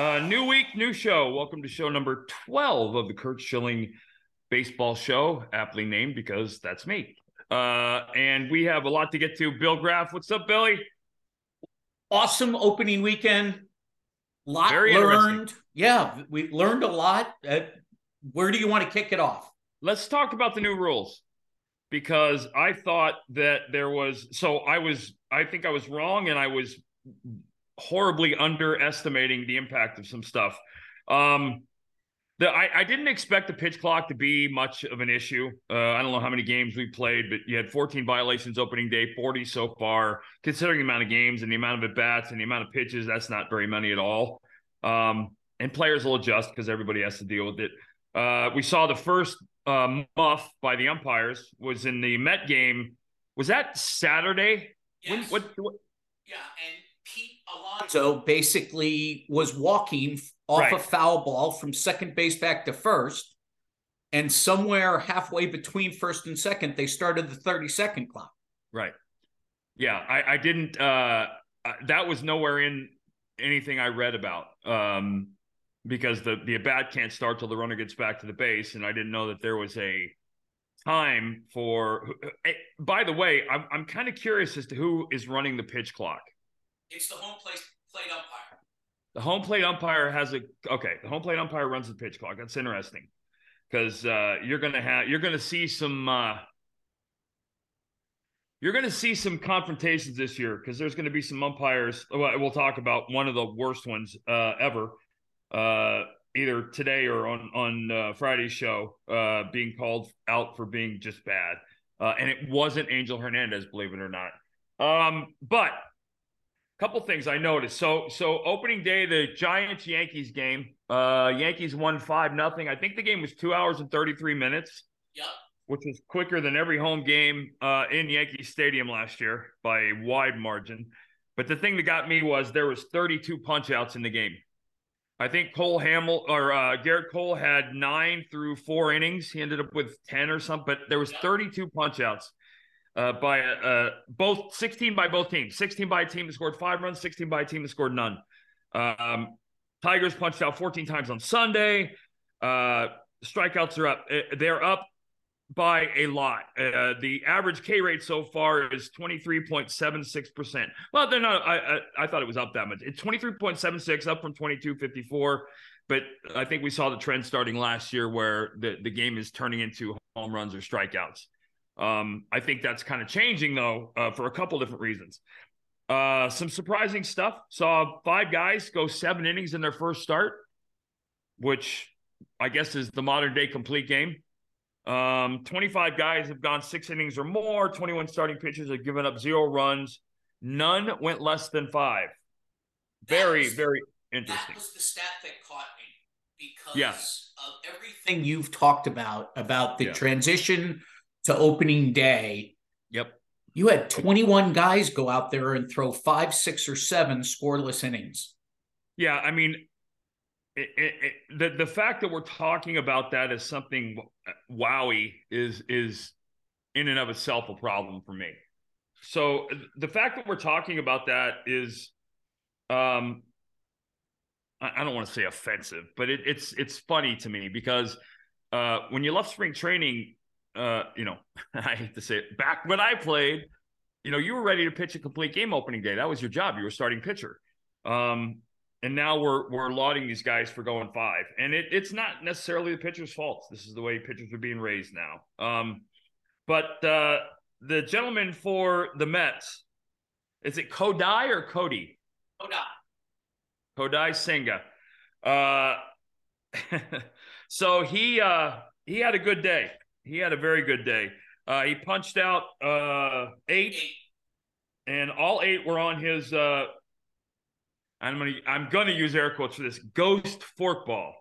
uh, new week, new show. Welcome to show number 12 of the Curt Schilling Baseball Show, aptly named because that's me. Uh, and we have a lot to get to. Bill Graff, what's up, Billy? awesome opening weekend. Lot Very learned. Yeah, we learned a lot. Uh, where do you want to kick it off? Let's talk about the new rules because I thought that there was, so I was, I think I was wrong and I was horribly underestimating the impact of some stuff. Um, the, I, I didn't expect the pitch clock to be much of an issue. Uh, I don't know how many games we played, but you had 14 violations opening day, 40 so far. Considering the amount of games and the amount of at bats and the amount of pitches, that's not very many at all. Um, and players will adjust because everybody has to deal with it. Uh, we saw the first uh, muff by the umpires was in the Met game. Was that Saturday? When, Yes. what, what, Yeah, and Alonso basically was walking off Right. a foul ball from second base back to first. And somewhere halfway between first and second, they started the 30 second clock. Right. Yeah, I, I didn't. Uh, that was nowhere in anything I read about. Um, because the the at bat can't start till the runner gets back to the base, and I didn't know that there was a time for. eh, By the way, I'm I'm kind of curious as to who is running the pitch clock. It's the home plate, umpire. The home plate umpire has a okay. The home plate umpire runs the pitch clock. That's interesting because uh, you're gonna have you're gonna see some uh, you're gonna see some confrontations this year because there's gonna be some umpires. Well, we'll talk about one of the worst ones uh, ever, uh, either today or on on uh, Friday's show, uh, being called out for being just bad, and it wasn't Angel Hernandez, believe it or not. Um, but couple things I noticed. So so opening day, the Giants Yankees game. Uh Yankees won five nothing. I think the game was two hours and 33 minutes, Yep. which was quicker than every home game uh in Yankee Stadium last year by a wide margin. But the thing that got me was there was 32 punch outs in the game. I think Cole Hamill or uh, Gerrit Cole had nine through four innings. He ended up with 10 or something, but there was 32 punch outs uh, by uh, both 16 by both teams. 16 by a team that scored five runs, 16 by a team that scored none. Um, Tigers punched out 14 times on Sunday. Uh, strikeouts are up. Uh, They're up by a lot. Uh, the average K rate so far is 23.76%. Well, they're not, I, I, I thought it was up that much. It's 23.76, up from 22.54. But I think we saw the trend starting last year where the, the game is turning into home runs or strikeouts. Um, I think that's kind of changing though uh, for a couple different reasons. Uh, some surprising stuff. Saw five guys go seven innings in their first start, which I guess is the modern day complete game. Um, 25 guys have gone six innings or more. 21 starting pitchers have given up zero runs. None went less than five. Very, was- very interesting. That was the stat that caught me because Yes. of everything you've talked about about the Yeah. transition to opening day. Yep. You had 21 guys go out there and throw five, six, or seven scoreless innings. Yeah, I mean, it, it, it, the the fact that we're talking about that as something wowie is is in and of itself a problem for me. So the fact that we're talking about that is, um, I, I don't want to say offensive, but it, it's it's funny to me because uh, when you left spring training, uh, you know, I hate to say it, back when I played, you know, you were ready to pitch a complete game opening day. That was your job. You were starting pitcher. Um, and now we're we're lauding these guys for going five, and it, it's not necessarily the pitcher's fault. This is the way pitchers are being raised now. Um, but uh, the gentleman for the Mets, is it Kodai or Cody? On. Kodai Senga. Uh, so he uh, he had a good day. He had a very good day. Uh, he punched out uh, eight, and all eight were on his. Uh, I'm gonna I'm gonna use air quotes for this ghost forkball.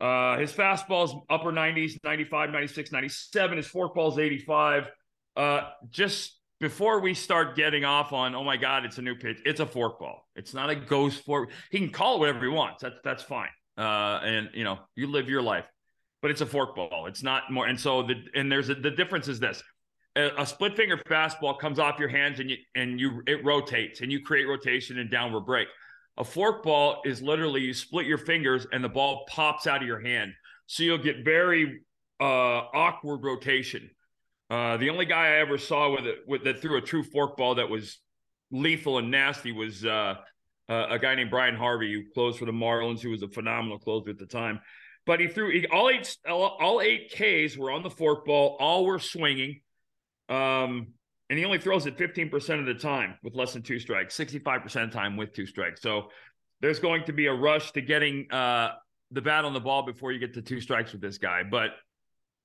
Uh, his fastball's upper 90s, 95, 96, 97. His forkball's 85. Uh, just before we start getting off on, oh my God, it's a new pitch. It's a forkball. It's not a ghost fork. He can call it whatever he wants. That's that's fine. Uh, and you know, you live your life, but it's a forkball. It's not more. And so the and there's a, the difference is this: a, a, split finger fastball comes off your hands and you and you it rotates and you create rotation and downward break. A forkball is literally you split your fingers and the ball pops out of your hand, so you'll get very uh, awkward rotation. Uh, the only guy I ever saw with it with that threw a true forkball that was lethal and nasty was uh, uh, a guy named Bryan Harvey who closed for the Marlins, who was a phenomenal closer at the time. But he threw he, all eight all, eight Ks were on the forkball, all were swinging. Um, and he only throws it 15% of the time with less than two strikes, 65% of the time with two strikes. So there's going to be a rush to getting uh, the bat on the ball before you get to two strikes with this guy. But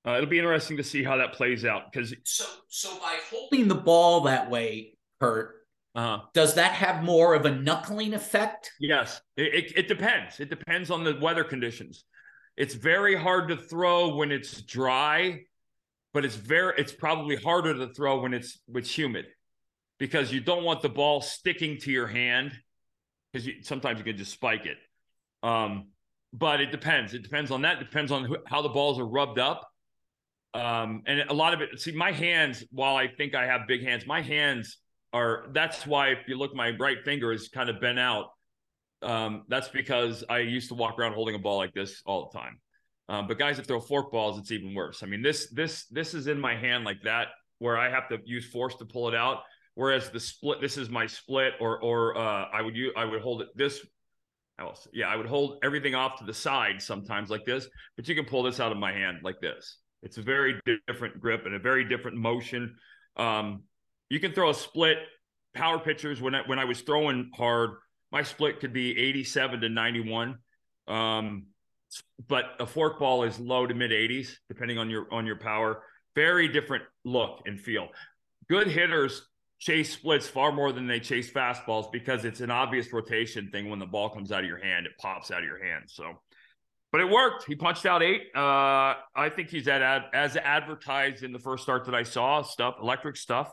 uh, it'll be interesting to see how that plays out because so so by holding the ball that way, Curt, uh-huh. Does that have more of a knuckling effect? Yes, it, it, it, depends. It depends on the weather conditions. It's very hard to throw when it's dry, but it's very it's probably harder to throw when it's it's humid because you don't want the ball sticking to your hand because you, sometimes you can just spike it. Um, but it depends. It depends on that. It depends on who, how the balls are rubbed up. Um, and a lot of it. See, my hands. While I think I have big hands, my hands are that's why if you look my right finger is kind of bent out um, that's because i used to walk around holding a ball like this all the time. Um, but guys that throw fork balls it's even worse. I mean this this this is in my hand like that where i have to use force to pull it out. Whereas the split this is my split or or uh, i would use i would hold it this else? Yeah i would hold everything off to the side sometimes like this but you can pull this out of my hand like this. It's a very different grip and a very different motion. Um, you can throw a split power pitchers when I, when I was throwing hard, my split could be 87 to 91. Um, but a forkball is low to mid 80s depending on your on your power. Very different look and feel. Good hitters chase splits far more than they chase fastballs because it's an obvious rotation thing when the ball comes out of your hand, it pops out of your hand. So but it worked. He punched out eight. Uh, I think he's at ad, as advertised in the first start that I saw. Stuff, electric stuff.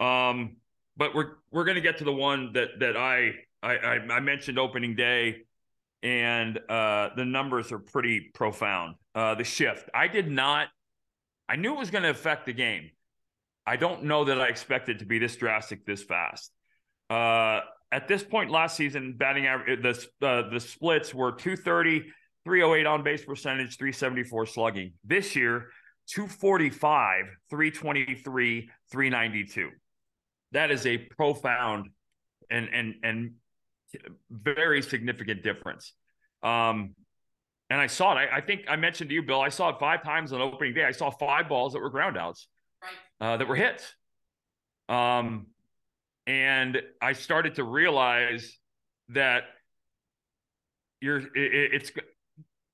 Um, but we're we're to get to the one that that I I, I mentioned opening day, and uh, the numbers are pretty profound. Uh, the shift. I did not. I knew it was going to affect the game. I don't know that I expected to be this drastic this fast. Uh, at this point last season, batting average, the uh, the splits were 230, 308 on base percentage, 374 slugging. This year, 245, 323, 392 that is a profound and and and very significant difference. Um, and I saw it. I, I, think I mentioned to you, Bill. I saw it five times on opening day. I saw five balls that were groundouts, uh, that were hits. Um, and I started to realize that you're it, it's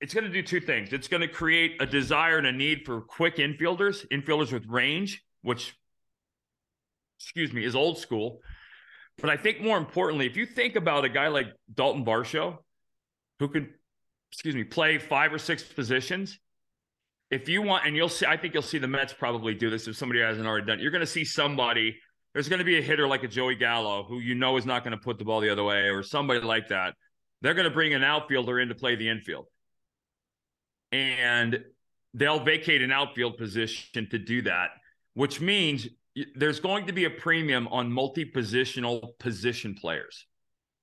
it's going to do two things. It's going to create a desire and a need for quick infielders, infielders with range, which excuse me, is old school. But I think more importantly, if you think about a guy like Dalton Varsho, who could, excuse me, play five or six positions, if you want, and you'll see, I think you'll see the Mets probably do this if somebody hasn't already done it. You're going to see somebody, there's going to be a hitter like a Joey Gallo who you know is not going to put the ball the other way or somebody like that. They're going to bring an outfielder in to play the infield. And they'll vacate an outfield position to do that, which means there's going to be a premium on multi-positional position players.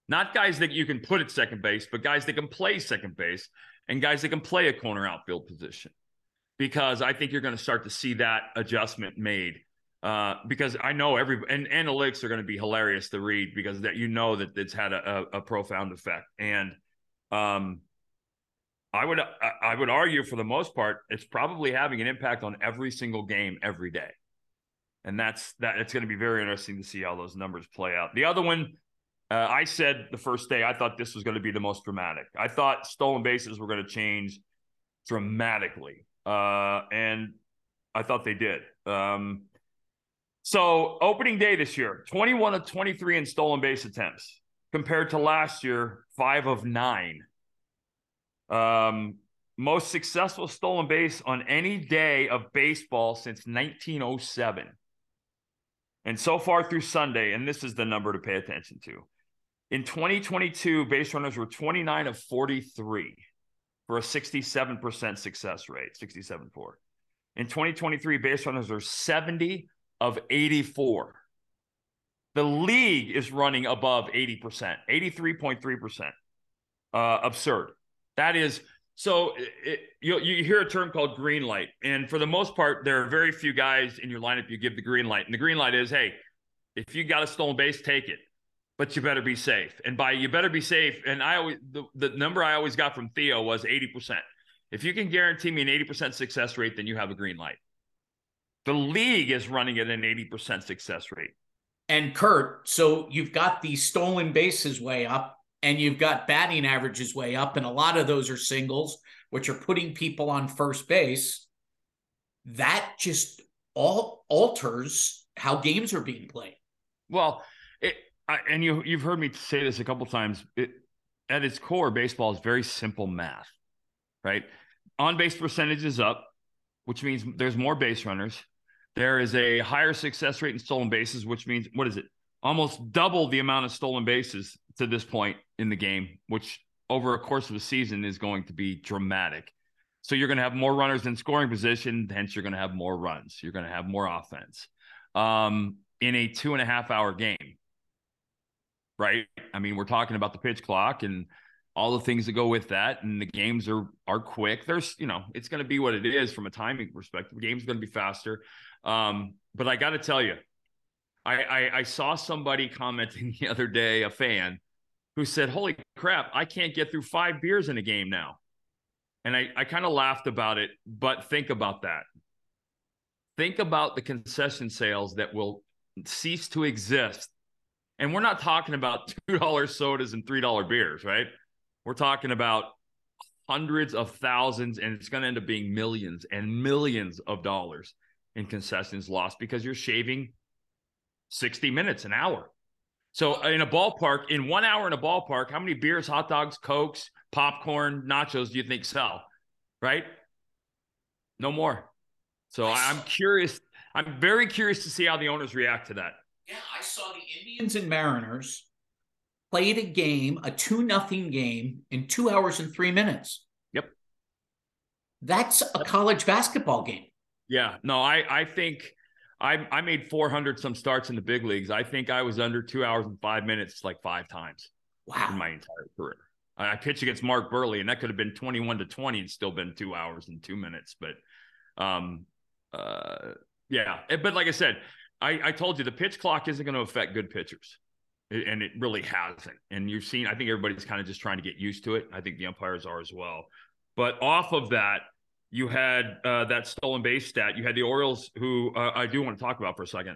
Not guys that you can put at second base, but guys that can play second base and guys that can play a corner outfield position. Because I think you're going to start to see that adjustment made. Uh, because I know every and analytics are going to be hilarious to read because that you know that it's had a, a, a profound effect. And um, I would I would argue for the most part, it's probably having an impact on every single game every day and that's that. It's going to be very interesting to see how those numbers play out. The other one, uh, I said the first day, I thought this was going to be the most dramatic. I thought stolen bases were going to change dramatically, uh, and I thought they did. Um, so opening day this year, 21 of 23 in stolen base attempts compared to last year, five of nine. Um, most successful stolen base on any day of baseball since 1907. And so far through Sunday, and this is the number to pay attention to. In 2022, base runners were 29 of 43 for a 67% success rate, 67 4. In 2023, base runners are 70 of 84. The league is running above 80%, 83.3%. Uh, absurd. That is so it, you you hear a term called green light, and for the most part, there are very few guys in your lineup you give the green light. And the green light is, hey, if you got a stolen base, take it, but you better be safe. And by you better be safe, and I always the, the number I always got from Theo was eighty percent. If you can guarantee me an eighty percent success rate, then you have a green light. The league is running at an eighty percent success rate. And Curt, so you've got the stolen bases way up and you've got batting averages way up, and a lot of those are singles, which are putting people on first base. That just all alters how games are being played. Well, it, I, and you you've heard me say this a couple times. It, at its core, baseball is very simple math, right? On base percentage is up, which means there's more base runners. There is a higher success rate in stolen bases, which means what is it? Almost double the amount of stolen bases to this point in the game, which over a course of a season is going to be dramatic. So you're going to have more runners in scoring position, hence you're going to have more runs. You're going to have more offense um, in a two and a half hour game, right? I mean, we're talking about the pitch clock and all the things that go with that, and the games are are quick. There's, you know, it's going to be what it is from a timing perspective. The game's going to be faster, um, but I got to tell you, I, I I saw somebody commenting the other day, a fan who said, Holy crap, I can't get through five beers in a game now. And I, I kind of laughed about it, but think about that. Think about the concession sales that will cease to exist. And we're not talking about $2 sodas and $3 beers, right? We're talking about hundreds of thousands, and it's going to end up being millions and millions of dollars in concessions lost because you're shaving 60 minutes, an hour so in a ballpark, in one hour in a ballpark, how many beers, hot dogs, cokes, popcorn, nachos do you think sell? Right? No more. So I'm curious. I'm very curious to see how the owners react to that. Yeah, I saw the Indians and Mariners played a game, a two nothing game, in two hours and three minutes. Yep. That's a college basketball game. Yeah. No, I I think I I made 400 some starts in the big leagues. I think I was under two hours and five minutes like five times. Wow. In my entire career. I pitched against Mark Buehrle, and that could have been 21 to 20 and still been two hours and two minutes. But um uh yeah. But like I said, I, I told you the pitch clock isn't going to affect good pitchers. And it really hasn't. And you've seen, I think everybody's kind of just trying to get used to it. I think the umpires are as well. But off of that, you had uh, that stolen base stat. You had the Orioles, who uh, I do want to talk about for a second.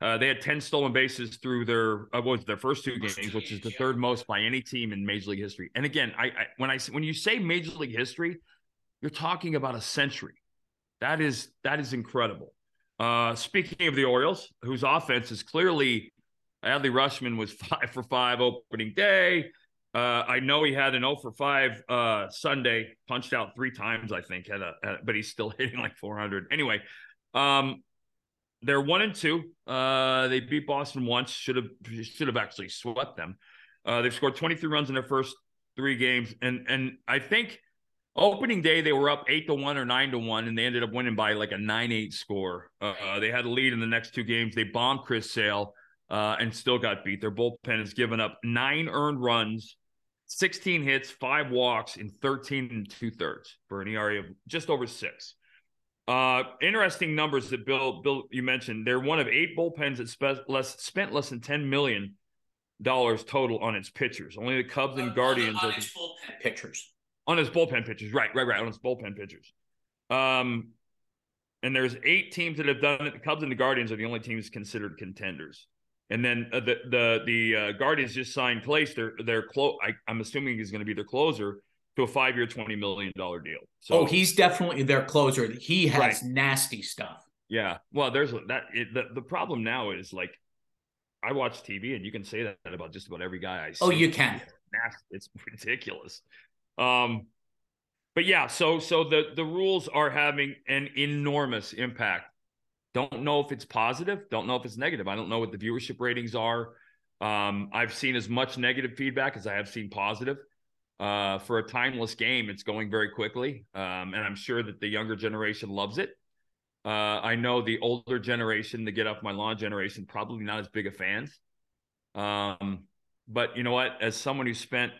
Uh, they had 10 stolen bases through their uh, was their first two games, which is the third most by any team in Major League history. And again, I, I when I when you say Major League history, you're talking about a century. That is that is incredible. Uh, speaking of the Orioles, whose offense is clearly Adley Rutschman was five for five opening day. Uh, I know he had an 0 for 5 uh, Sunday, punched out three times, I think, had a, had but he's still hitting like 400. Anyway, um, they're one and two. Uh, they beat Boston once. Should have should have actually swept them. Uh, they've scored 23 runs in their first three games, and and I think opening day they were up eight to one or nine to one, and they ended up winning by like a nine eight score. Uh, they had a lead in the next two games. They bombed Chris Sale uh, and still got beat. Their bullpen has given up nine earned runs 16 hits, five walks in 13 and two thirds for an ERA of just over six. Uh, interesting numbers that Bill, Bill, you mentioned. They're one of eight bullpens that spe- less, spent less than 10 million dollars total on its pitchers. Only the Cubs and Guardians on, on its bullpen pitchers. On its bullpen pitchers, right, right, right. On its bullpen pitchers. Um, and there's eight teams that have done it. The Cubs and the Guardians are the only teams considered contenders. And then uh, the the the uh, Guardians just signed Clase. Their their clo- I, am assuming he's going to be their closer. to a five year, $20 million deal. So, oh, he's definitely their closer. He has right. nasty stuff. Yeah. Well, there's that. It, the, the problem now is like, I watch TV and you can say that about just about every guy I see. Oh, you can. It's ridiculous. Um, but yeah, so so the the rules are having an enormous impact. Don't know if it's positive. Don't know if it's negative. I don't know what the viewership ratings are. Um, I've seen as much negative feedback as I have seen positive. Uh, for a timeless game, it's going very quickly, um, and I'm sure that the younger generation loves it. Uh, I know the older generation, the get off my lawn generation, probably not as big of fans. Um, but you know what? As someone who spent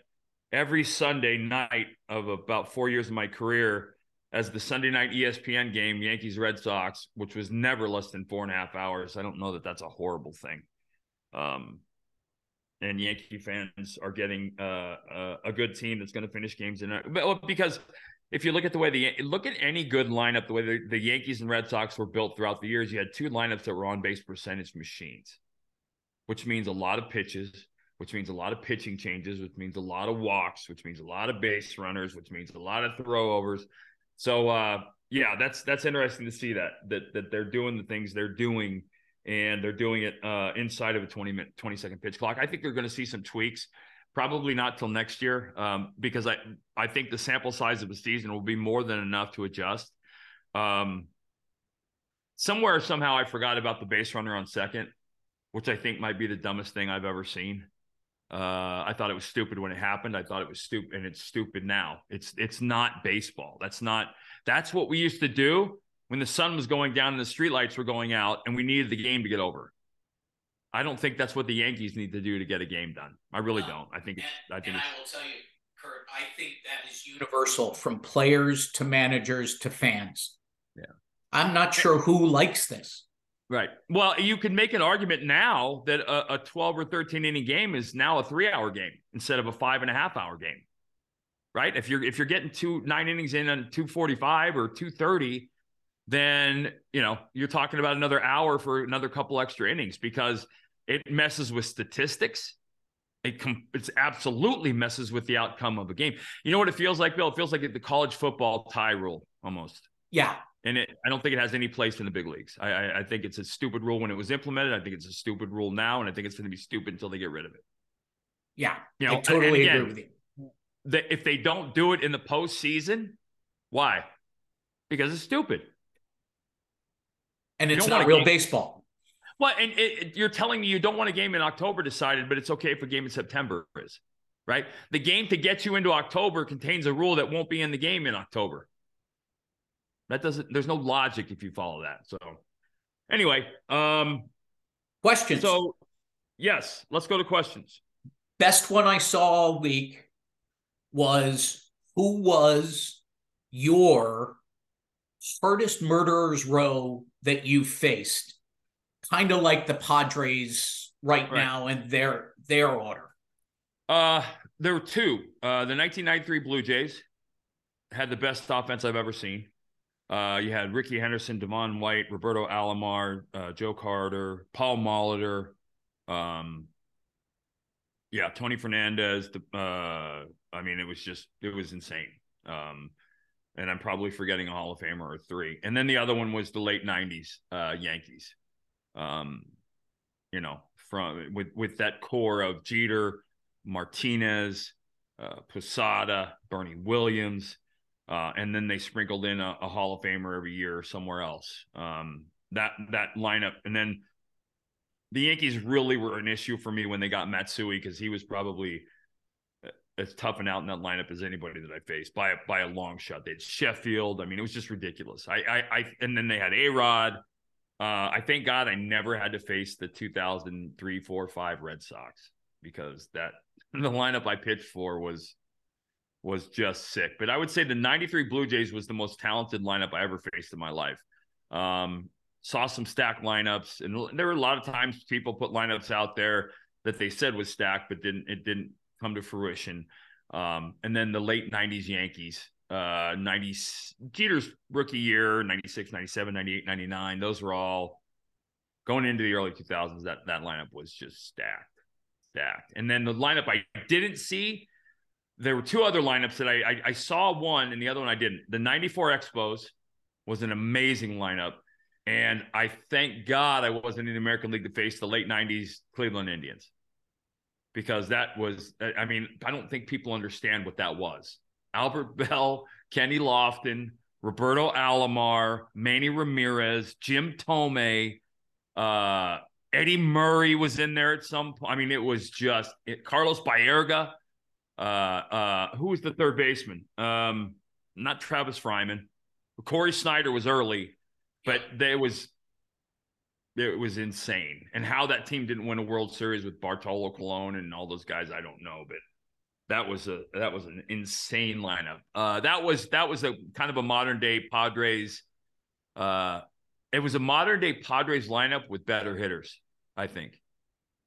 every Sunday night of about four years of my career as the Sunday night ESPN game, Yankees Red Sox, which was never less than four and a half hours, I don't know that that's a horrible thing. Um, and Yankee fans are getting uh, uh, a good team that's going to finish games in but because if you look at the way the look at any good lineup, the way the, the, Yankees and Red Sox were built throughout the years, you had two lineups that were on base percentage machines, which means a lot of pitches, which means a lot of pitching changes, which means a lot of walks, which means a lot of base runners, which means a lot of throwovers. So uh, yeah, that's that's interesting to see that that that they're doing the things they're doing and they're doing it uh, inside of a 20 minute 20 second pitch clock. I think they're going to see some tweaks Probably not till next year, um, because I I think the sample size of the season will be more than enough to adjust. Um, somewhere somehow I forgot about the base runner on second, which I think might be the dumbest thing I've ever seen. Uh, I thought it was stupid when it happened. I thought it was stupid, and it's stupid now. It's it's not baseball. That's not. That's what we used to do when the sun was going down and the streetlights were going out, and we needed the game to get over. I don't think that's what the Yankees need to do to get a game done. I really no. don't. I think and, I think I will tell you, Curt, I think that is universal from players to managers to fans. Yeah. I'm not sure who likes this. Right. Well, you can make an argument now that a, a 12 or 13 inning game is now a three hour game instead of a five and a half hour game. Right. If you're if you're getting two nine innings in on 245 or 230, then you know you're talking about another hour for another couple extra innings because it messes with statistics. It com- it's absolutely messes with the outcome of a game. You know what it feels like, Bill? It feels like the college football tie rule almost. Yeah. And it, I don't think it has any place in the big leagues. I, I, I think it's a stupid rule when it was implemented. I think it's a stupid rule now, and I think it's going to be stupid until they get rid of it. Yeah, you know, I totally again, agree with you. The, if they don't do it in the postseason, why? Because it's stupid. And it's not real game. baseball. Well, and it, it, you're telling me you don't want a game in October decided, but it's okay if a game in September is, right? The game to get you into October contains a rule that won't be in the game in October. That doesn't, there's no logic if you follow that. So, anyway, um, questions. So, yes, let's go to questions. Best one I saw all week was who was your hardest murderers row that you faced kind of like the Padres right, right, now and their their order? Uh, there were two. Uh, the 1993 Blue Jays had the best offense I've ever seen. Uh, you had Rickey Henderson, Devon White, Roberto Alomar, uh, Joe Carter, Paul Molitor, um, yeah, Tony Fernandez. The, uh, I mean, it was just it was insane. Um, and I'm probably forgetting a Hall of Famer or three. And then the other one was the late '90s uh, Yankees um, you know, from with with that core of Jeter, Martinez, uh, Posada, Bernie Williams, uh, and then they sprinkled in a, a, Hall of Famer every year somewhere else. Um, that that lineup, and then the Yankees really were an issue for me when they got Matsui because he was probably as tough and out in that lineup as anybody that I faced by a, by a long shot. They had Sheffield. I mean, it was just ridiculous. I I, I and then they had A Rod. Uh, I thank God I never had to face the 2003, 4, 5 Red Sox because that the lineup I pitched for was was just sick. But I would say the 93 Blue Jays was the most talented lineup I ever faced in my life. Um, saw some stacked lineups, and there were a lot of times people put lineups out there that they said was stacked, but didn't it didn't come to fruition. Um, and then the late 90s Yankees uh 90 Jeter's rookie year 96 97 98 99 those were all going into the early 2000s that that lineup was just stacked stacked and then the lineup I didn't see there were two other lineups that I, I, I saw one and the other one I didn't. The '94 Expos was an amazing lineup, and I thank God I wasn't in the American League to face the late '90s Cleveland Indians because that was I mean I don't think people understand what that was. Albert Belle, Kenny Lofton, Roberto Alomar, Manny Ramirez, Jim Thome, uh, Eddie Murray was in there at some point. I mean, it was just it, Carlos Baerga. Uh, uh, who was the third baseman? Um, not Travis Fryman. Cory Snyder was early, but there was it was insane. And how that team didn't win a World Series with Bartolo Colon and all those guys, I don't know, but that was a that was an insane lineup. Uh, that was that was a kind of a modern day Padres. Uh, it was a modern day Padres lineup with better hitters, I think.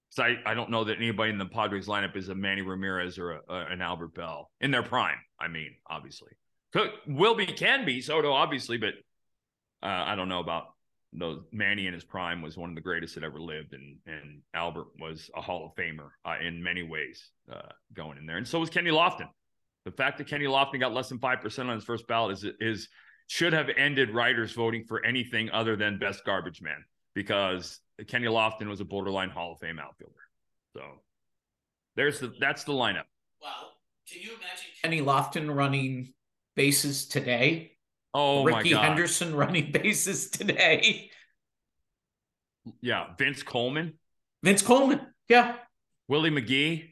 So I, I don't know that anybody in the Padres lineup is a Manny Ramirez or a, a, an Albert Belle in their prime. I mean, obviously, Could, will be, can be Soto, obviously, but uh, I don't know about those. Manny in his prime was one of the greatest that ever lived, and and Albert was a Hall of Famer uh, in many ways uh, going in there, and so was Kenny Lofton. The fact that Kenny Lofton got less than five percent on his first ballot is is should have ended writers voting for anything other than best garbage man because Kenny Lofton was a borderline Hall of Fame outfielder. So there's the that's the lineup. Wow. Can you imagine Kenny Lofton running bases today? Oh Rickey my God. Henderson running bases today. Yeah, Vince Coleman, Vince Coleman. Yeah. Willie McGee.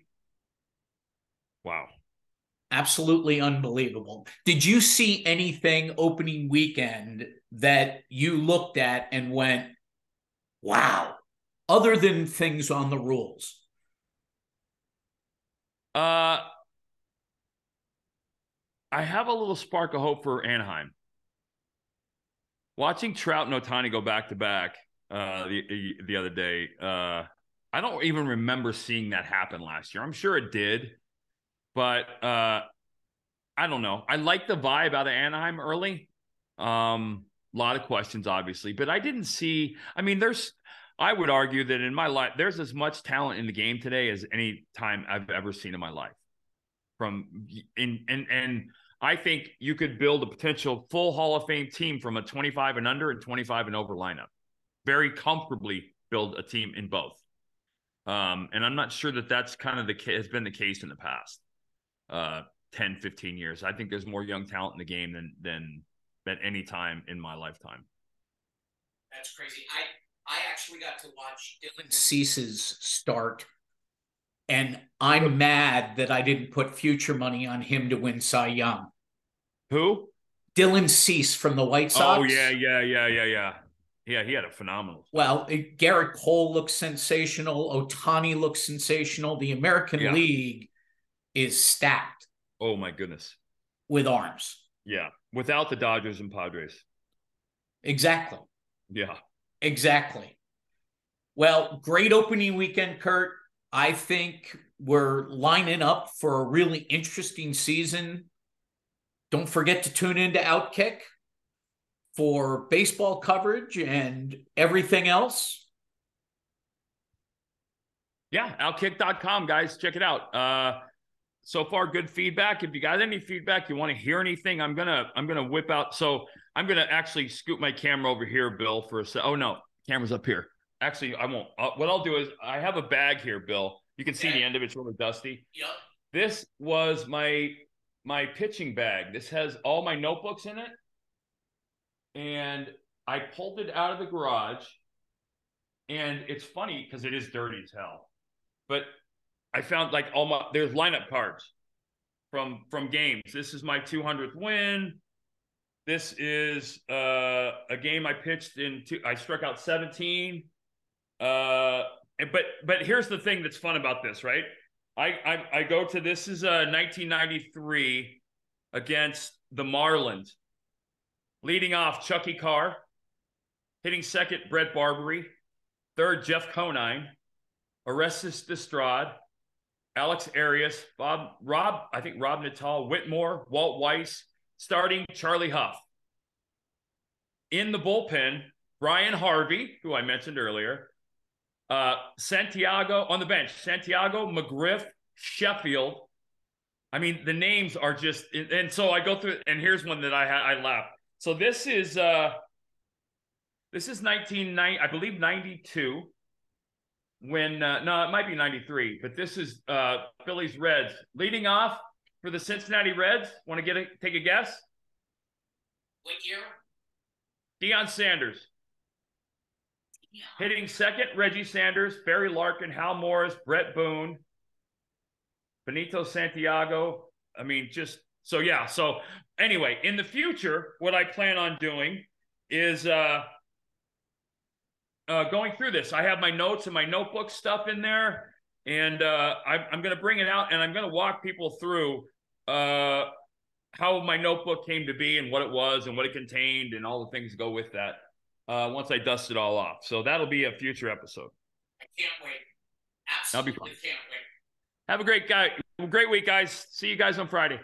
Wow. Absolutely unbelievable. Did you see anything opening weekend that you looked at and went, wow, other than things on the rules? Uh I have a little spark of hope for Anaheim. Watching Trout and Ohtani go back to back uh the the other day, uh I don't even remember seeing that happen last year. I'm sure it did, but uh I don't know. I like the vibe out of Anaheim early. Um a lot of questions obviously, but I didn't see I mean there's I would argue that in my life there's as much talent in the game today as any time I've ever seen in my life. From in and and I think you could build a potential full Hall of Fame team from a 25 and under and 25 and over lineup. Very comfortably build a team in both. Um, and I'm not sure that that's kind of the has been the case in the past uh, 10, 15 years. I think there's more young talent in the game than than at any time in my lifetime. That's crazy. I I actually got to watch Dylan Cease's start, and I'm mad that I didn't put future money on him to win Cy Young. Who? Dylan Cease from the White oh, Sox. Oh yeah, yeah, yeah, yeah, yeah. Yeah, he had a phenomenal. Well, Gerrit Cole looks sensational. Ohtani looks sensational. The American Yeah. League is stacked Oh my goodness. with arms. Yeah, without the Dodgers and Padres. Exactly. Yeah. Exactly. Well, great opening weekend, Curt. I think we're lining up for a really interesting season. Don't forget to tune in to Outkick for baseball coverage and everything else. Yeah, outkick.com, guys. Check it out. Uh so far good feedback. If you got any feedback, you want to hear anything, I'm gonna I'm gonna whip out. So I'm gonna actually scoot my camera over here, Bill, for a sec. Oh no, camera's up here. Actually, I won't. Uh, what I'll do is I have a bag here, Bill. You can see Okay. the end of it's really dusty. Yep. This was my my pitching bag. This has all my notebooks in it. And I pulled it out of the garage. And it's funny because it is dirty as hell. But I found like all my there's lineup cards from from games. This is my 200th win. This is uh, a game I pitched in. Two, I struck out 17. Uh, but but here's the thing that's fun about this, right? I I, I go to this is uh 1993 against the Marlins. Leading off, Chucky Carr. Hitting second, Bret Barberie. Third, Jeff Conine. Orestes Destrade. Alex Arias. Bob Rob, I think Rob Natal, Whitmore, Walt Weiss. Starting Charlie Hough. In the bullpen, Bryan Harvey, who I mentioned earlier. Uh, Santiago on the bench, Santiago, McGriff, Sheffield, I mean, the names are just, and so I go through, and here's one that I I laughed. So this is, uh, this is 1990, I believe 92. When, uh, no, it might be 93, but this is uh, Phillies Reds leading off for the Cincinnati Reds. Want to get a, take a guess? What year? Deion Sanders. Yeah. Hitting second, Reggie Sanders, Barry Larkin, Hal Morris, Bret Boone, Benito Santiago. I mean, just so yeah. So anyway, in the future, what I plan on doing is uh, uh, going through this. I have my notes and my notebook stuff in there, and uh, I, I'm going to bring it out and I'm going to walk people through uh, how my notebook came to be and what it was and what it contained and all the things that go with that. Uh, once I dust it all off, so that'll be a future episode. I can't wait. Absolutely can't wait. Have a great guy, great week, guys. See you guys on Friday.